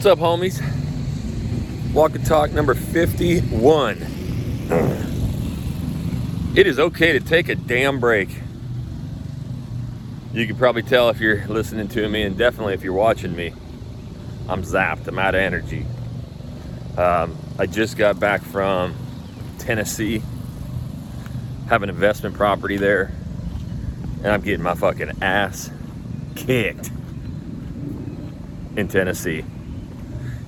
What's up, homies? Walk and talk number 51. It is okay to take a damn break. You can probably tell if you're listening to me, and definitely if you're watching me. I'm zapped, I'm out of energy. Um, I just got back from Tennessee, have an investment property there, and I'm getting my fucking ass kicked in Tennessee.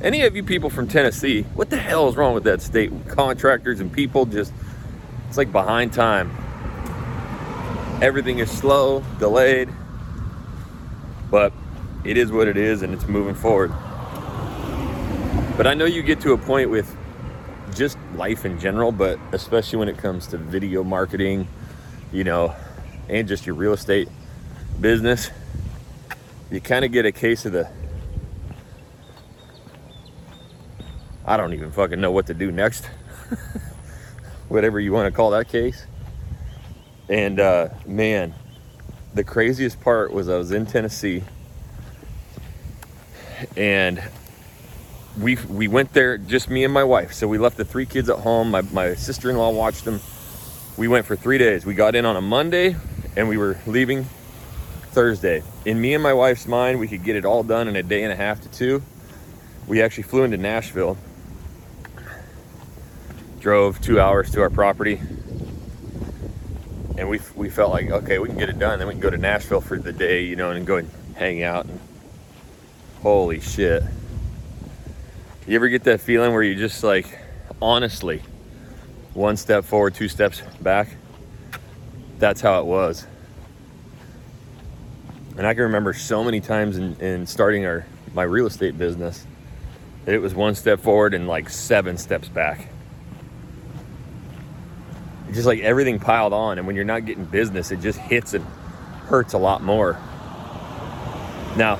Any of you people from Tennessee, what the hell is wrong with that state? Contractors and people just, it's like behind time. Everything is slow, delayed, but it is what it is and it's moving forward. But I know you get to a point with just life in general, but especially when it comes to video marketing, you know, and just your real estate business, you kind of get a case of the I don't even fucking know what to do next. Whatever you want to call that case. And uh, man, the craziest part was I was in Tennessee and we we went there just me and my wife. So we left the three kids at home. My, my sister-in-law watched them. We went for three days. We got in on a Monday and we were leaving Thursday. In me and my wife's mind, we could get it all done in a day and a half to two. We actually flew into Nashville drove two hours to our property. And we, we felt like okay we can get it done. Then we can go to nashville for the day you know and go and hang out. And holy shit. You ever get that feeling where you just like honestly one step forward two steps back? That's how it was. And i can remember so many times in, in starting our my real estate business it was one step forward and like seven steps back just like everything piled on. And when you're not getting business, it just hits and hurts a lot more. Now,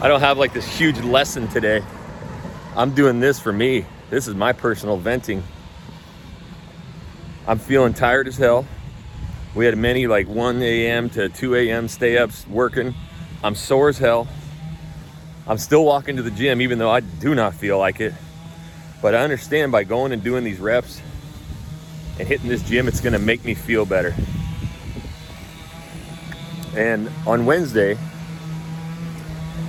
I don't have like this huge lesson today. I'm doing this for me. This is my personal venting. I'm feeling tired as hell. We had many like 1 a.m. to 2 a.m. stay ups working. I'm sore as hell. I'm still walking to the gym even though I do not feel like it. But I understand by going and doing these reps and hitting this gym, it's gonna make me feel better. And on Wednesday,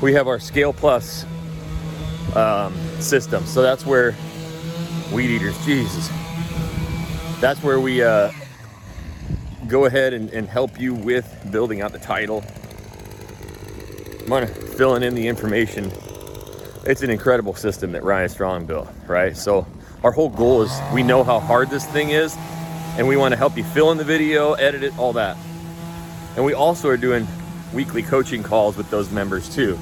we have our Scale Plus um, system. So that's where weed eaters, Jesus, that's where we uh, go ahead and, and help you with building out the title. I'm gonna filling in the information it's an incredible system that Ryan Strong built, right? So our whole goal is we know how hard this thing is and we want to help you fill in the video, edit it, all that. And we also are doing weekly coaching calls with those members too.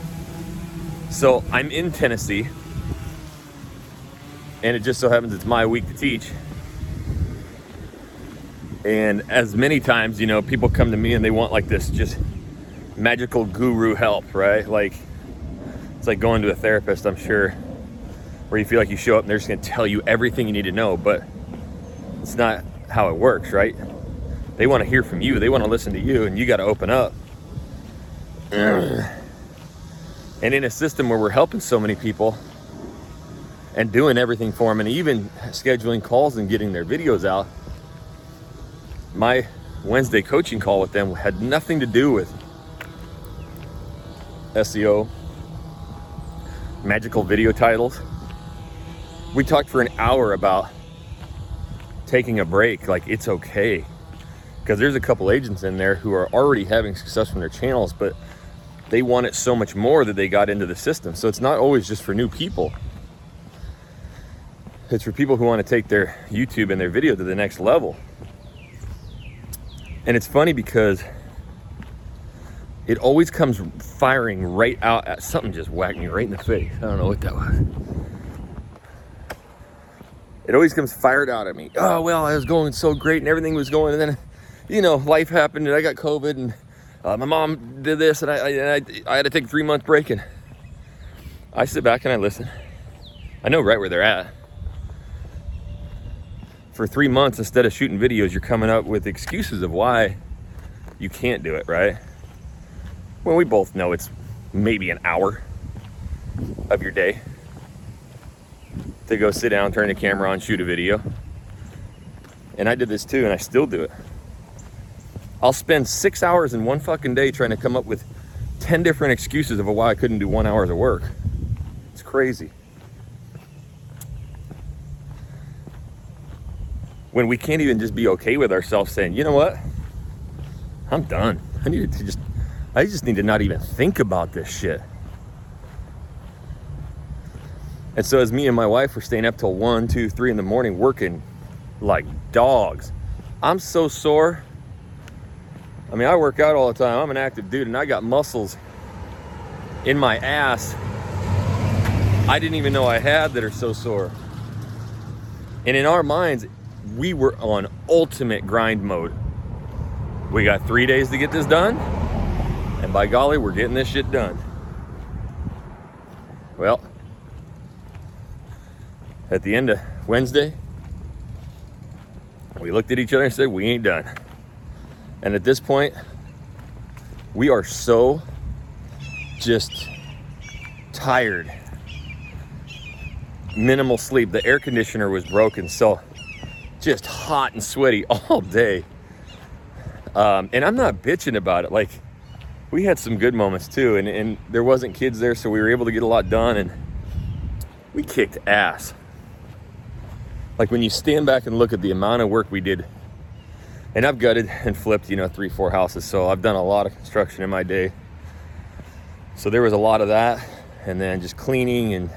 So I'm in Tennessee and it just so happens it's my week to teach. And as many times, you know, people come to me and they want like this just magical guru help, right? Like it's like going to a therapist, I'm sure, where you feel like you show up and they're just going to tell you everything you need to know, but it's not how it works, right? They want to hear from you, they want to listen to you, and you got to open up. and in a system where we're helping so many people and doing everything for them, and even scheduling calls and getting their videos out, my Wednesday coaching call with them had nothing to do with SEO, magical video titles. We talked for an hour about taking a break, like it's okay. Because there's a couple agents in there who are already having success from their channels, but they want it so much more that they got into the system. So it's not always just for new people. It's for people who want to take their YouTube and their video to the next level. And it's funny because it always comes firing right out at something just whacked me right in the face. I don't know what that was. It always comes fired out at me. Oh well, I was going so great and everything was going, and then, you know, life happened and I got COVID and uh, my mom did this and I, I, and I I had to take a three month break and I sit back and I listen. I know right where they're at. For three months, instead of shooting videos, you're coming up with excuses of why you can't do it, right? Well, we both know it's maybe an hour of your day to go sit down, turn the camera on, shoot a video. And I did this too, and I still do it. I'll spend six hours in one fucking day trying to come up with 10 different excuses of why I couldn't do one hour of work. It's crazy. When we can't even just be okay with ourselves saying, you know what? I'm done. I need to just, I just need to not even think about this shit. And so as me and my wife were staying up till one, two, three in the morning working like dogs. I'm so sore. I mean, I work out all the time. I'm an active dude and I got muscles in my ass I didn't even know I had that are so sore. And in our minds, we were on ultimate grind mode. We got three days to get this done, and by golly, we're getting this shit done. Well, at the end of Wednesday, we looked at each other and said, We ain't done. And at this point, we are so just tired. Minimal sleep. The air conditioner was broken, so just hot and sweaty all day. Um, and I'm not bitching about it. Like, we had some good moments too, and, and there wasn't kids there, so we were able to get a lot done, and we kicked ass. Like when you stand back and look at the amount of work we did, and I've gutted and flipped, you know, three, four houses, so I've done a lot of construction in my day. So there was a lot of that, and then just cleaning and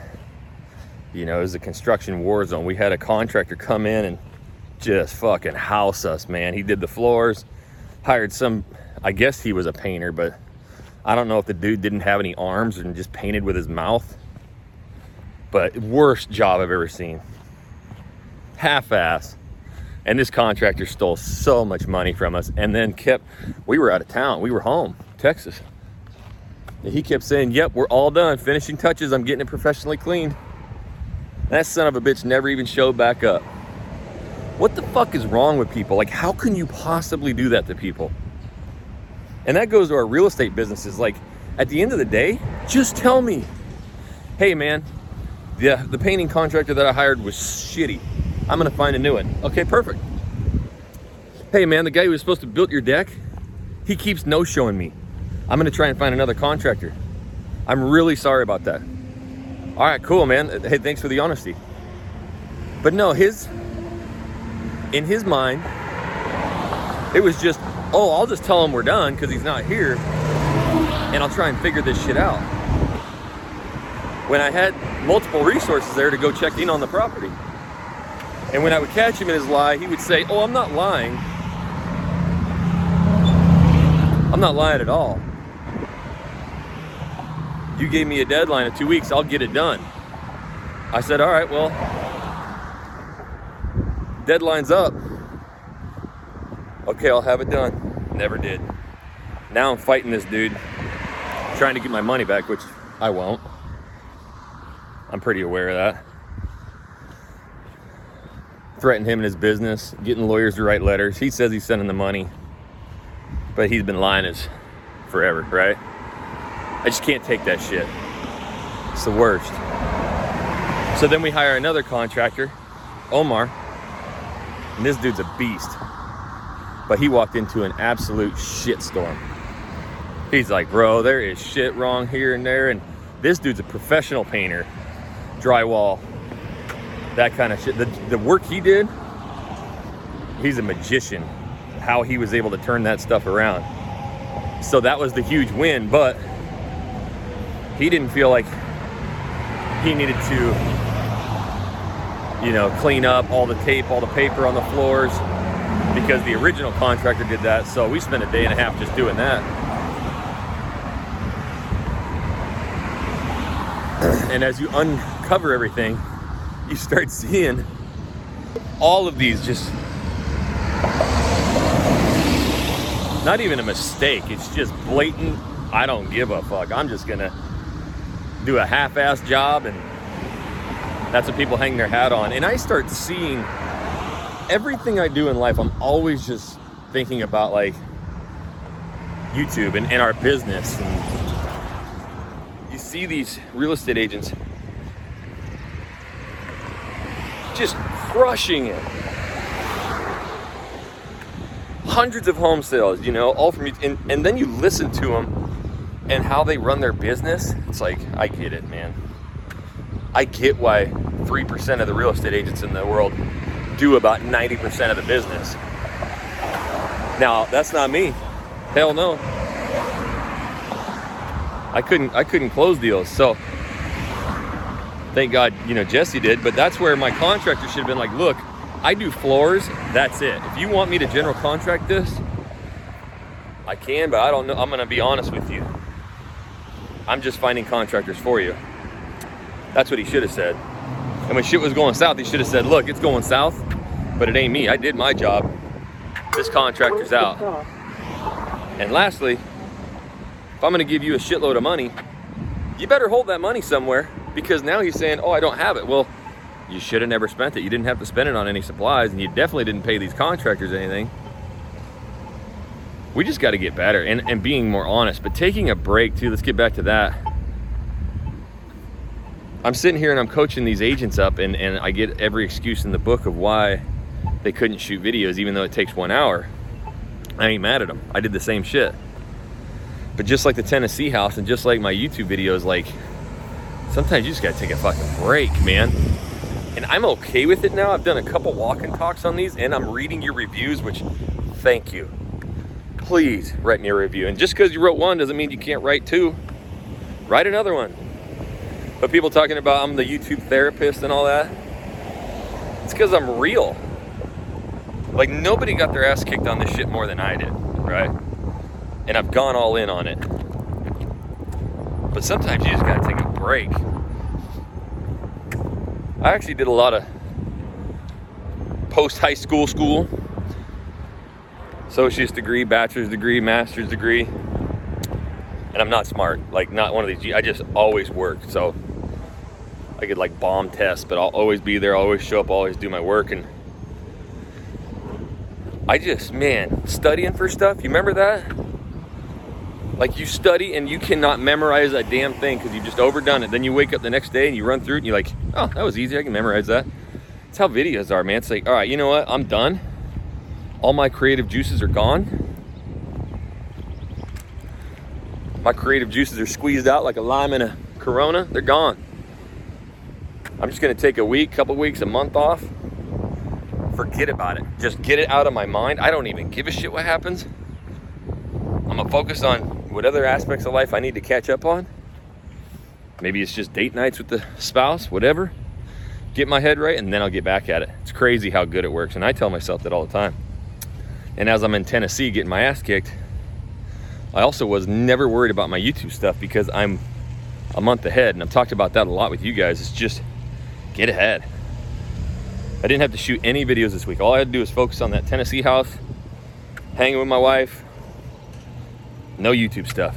you know, it was a construction war zone. We had a contractor come in and just fucking house us, man. He did the floors, hired some, I guess he was a painter, but I don't know if the dude didn't have any arms and just painted with his mouth. But worst job I've ever seen. Half ass. And this contractor stole so much money from us and then kept, we were out of town. We were home, Texas. And he kept saying, Yep, we're all done. Finishing touches. I'm getting it professionally cleaned. That son of a bitch never even showed back up. What the fuck is wrong with people? Like, how can you possibly do that to people? And that goes to our real estate businesses. Like, at the end of the day, just tell me, hey man, the, the painting contractor that I hired was shitty. I'm gonna find a new one. Okay, perfect. Hey man, the guy who was supposed to build your deck, he keeps no showing me. I'm gonna try and find another contractor. I'm really sorry about that. All right, cool, man. Hey, thanks for the honesty. But no, his in his mind, it was just, oh, I'll just tell him we're done because he's not here, and I'll try and figure this shit out. When I had multiple resources there to go check in on the property. And when I would catch him in his lie, he would say, Oh, I'm not lying. I'm not lying at all. You gave me a deadline of two weeks, I'll get it done. I said, All right, well, deadline's up. Okay, I'll have it done. Never did. Now I'm fighting this dude, trying to get my money back, which I won't. I'm pretty aware of that. Threatened him and his business, getting lawyers to write letters. He says he's sending the money, but he's been lying as forever, right? I just can't take that shit. It's the worst. So then we hire another contractor, Omar, and this dude's a beast. But he walked into an absolute shitstorm. He's like, bro, there is shit wrong here and there. And this dude's a professional painter, drywall, that kind of shit. The, the work he did, he's a magician. How he was able to turn that stuff around. So that was the huge win, but he didn't feel like he needed to, you know, clean up all the tape, all the paper on the floors because the original contractor did that. So we spent a day and a half just doing that. And as you uncover everything, you start seeing all of these just not even a mistake. It's just blatant. I don't give a fuck. I'm just gonna do a half-ass job and that's what people hang their hat on. And I start seeing everything I do in life, I'm always just thinking about like YouTube and, and our business and see these real estate agents just crushing it. Hundreds of home sales, you know, all from you. And, and then you listen to them and how they run their business. It's like, I get it, man. I get why 3% of the real estate agents in the world do about 90% of the business. Now, that's not me. Hell no. I couldn't I couldn't close deals. So thank God, you know, Jesse did, but that's where my contractor should have been like, look, I do floors, that's it. If you want me to general contract this, I can, but I don't know. I'm gonna be honest with you. I'm just finding contractors for you. That's what he should have said. And when shit was going south, he should have said, look, it's going south, but it ain't me. I did my job. This contractor's out. And lastly, if I'm gonna give you a shitload of money, you better hold that money somewhere because now he's saying, oh, I don't have it. Well, you should have never spent it. You didn't have to spend it on any supplies, and you definitely didn't pay these contractors anything. We just got to get better and, and being more honest. But taking a break, too, let's get back to that. I'm sitting here and I'm coaching these agents up, and, and I get every excuse in the book of why they couldn't shoot videos, even though it takes one hour. I ain't mad at them. I did the same shit. But just like the Tennessee house and just like my YouTube videos, like sometimes you just gotta take a fucking break, man. And I'm okay with it now. I've done a couple walk and talks on these and I'm reading your reviews, which thank you. Please write me a review. And just because you wrote one doesn't mean you can't write two. Write another one. But people talking about I'm the YouTube therapist and all that, it's because I'm real. Like nobody got their ass kicked on this shit more than I did, right? And I've gone all in on it. But sometimes you just gotta take a break. I actually did a lot of post high school school, associate's degree, bachelor's degree, master's degree. And I'm not smart, like not one of these. I just always work. So I could like bomb test, but I'll always be there, I'll always show up, I'll always do my work. And I just, man, studying for stuff. You remember that? Like you study and you cannot memorize a damn thing because you've just overdone it. Then you wake up the next day and you run through it and you're like, oh, that was easy. I can memorize that. That's how videos are, man. It's like, all right, you know what? I'm done. All my creative juices are gone. My creative juices are squeezed out like a lime in a Corona. They're gone. I'm just gonna take a week, couple weeks, a month off. Forget about it. Just get it out of my mind. I don't even give a shit what happens. I'm gonna focus on what other aspects of life I need to catch up on. Maybe it's just date nights with the spouse, whatever. Get my head right, and then I'll get back at it. It's crazy how good it works, and I tell myself that all the time. And as I'm in Tennessee getting my ass kicked, I also was never worried about my YouTube stuff because I'm a month ahead, and I've talked about that a lot with you guys. It's just get ahead. I didn't have to shoot any videos this week. All I had to do was focus on that Tennessee house, hanging with my wife, no YouTube stuff.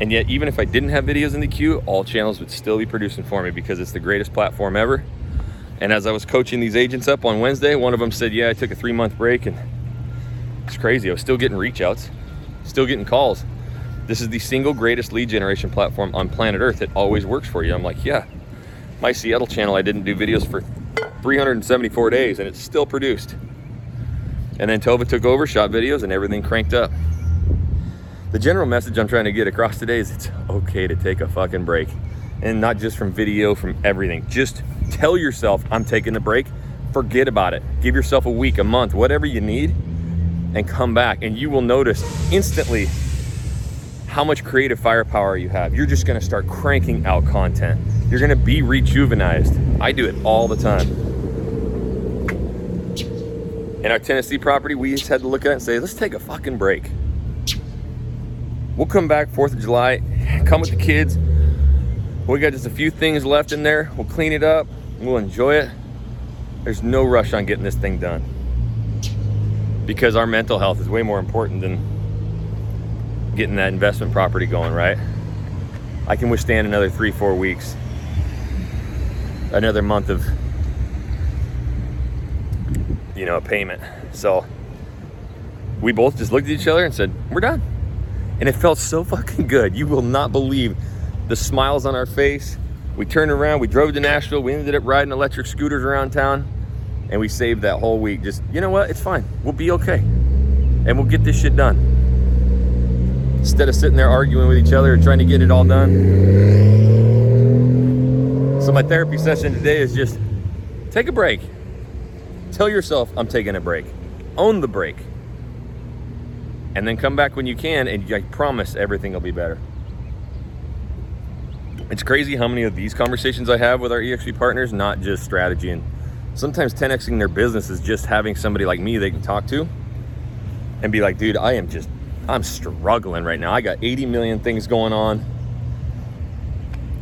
And yet, even if I didn't have videos in the queue, all channels would still be producing for me because it's the greatest platform ever. And as I was coaching these agents up on Wednesday, one of them said, Yeah, I took a three month break and it's crazy. I was still getting reach outs, still getting calls. This is the single greatest lead generation platform on planet Earth. It always works for you. I'm like, Yeah, my Seattle channel, I didn't do videos for 374 days and it's still produced. And then Tova took over, shot videos, and everything cranked up. The general message I'm trying to get across today is it's okay to take a fucking break. And not just from video, from everything. Just tell yourself, I'm taking a break. Forget about it. Give yourself a week, a month, whatever you need, and come back. And you will notice instantly how much creative firepower you have. You're just gonna start cranking out content. You're gonna be rejuvenized. I do it all the time. In our Tennessee property, we just had to look at it and say, let's take a fucking break. We'll come back 4th of July, come with the kids. We got just a few things left in there. We'll clean it up, we'll enjoy it. There's no rush on getting this thing done because our mental health is way more important than getting that investment property going, right? I can withstand another three, four weeks, another month of, you know, a payment. So we both just looked at each other and said, We're done. And it felt so fucking good. You will not believe the smiles on our face. We turned around, we drove to Nashville, we ended up riding electric scooters around town, and we saved that whole week. Just, you know what? It's fine. We'll be okay. And we'll get this shit done. Instead of sitting there arguing with each other trying to get it all done. So, my therapy session today is just take a break. Tell yourself, I'm taking a break. Own the break. And then come back when you can, and I promise everything will be better. It's crazy how many of these conversations I have with our EXP partners, not just strategy. And sometimes 10xing their business is just having somebody like me they can talk to and be like, dude, I am just, I'm struggling right now. I got 80 million things going on.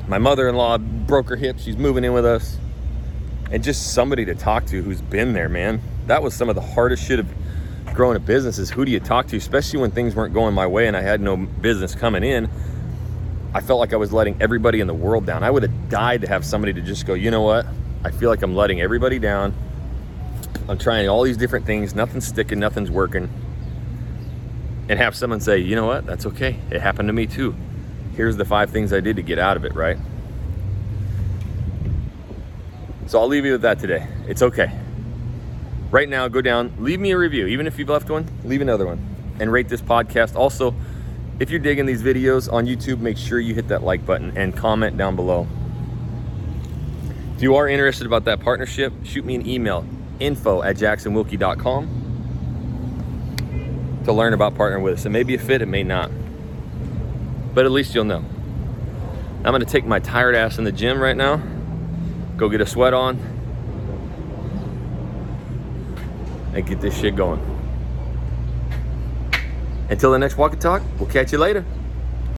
My mother in law broke her hip. She's moving in with us. And just somebody to talk to who's been there, man. That was some of the hardest shit of growing a business is who do you talk to, especially when things weren't going my way and I had no business coming in I felt like I was letting everybody in the world down. I would have died to have somebody to just go, you know what? I feel like I'm letting everybody down. I'm trying all these different things, nothing's sticking, nothing's working. And have someone say, you know what? That's okay. It happened to me too. Here's the five things I did to get out of it, right? So I'll leave you with that today. It's okay. Right now, go down, leave me a review. Even if you've left one, leave another one and rate this podcast. Also, if you're digging these videos on YouTube, make sure you hit that like button and comment down below. If you are interested about that partnership, shoot me an email, info at jacksonwilkie.com to learn about partnering with us. It may be a fit, it may not. But at least you'll know. I'm gonna take my tired ass in the gym right now, go get a sweat on, and get this shit going. Until the next walk and talk, we'll catch you later.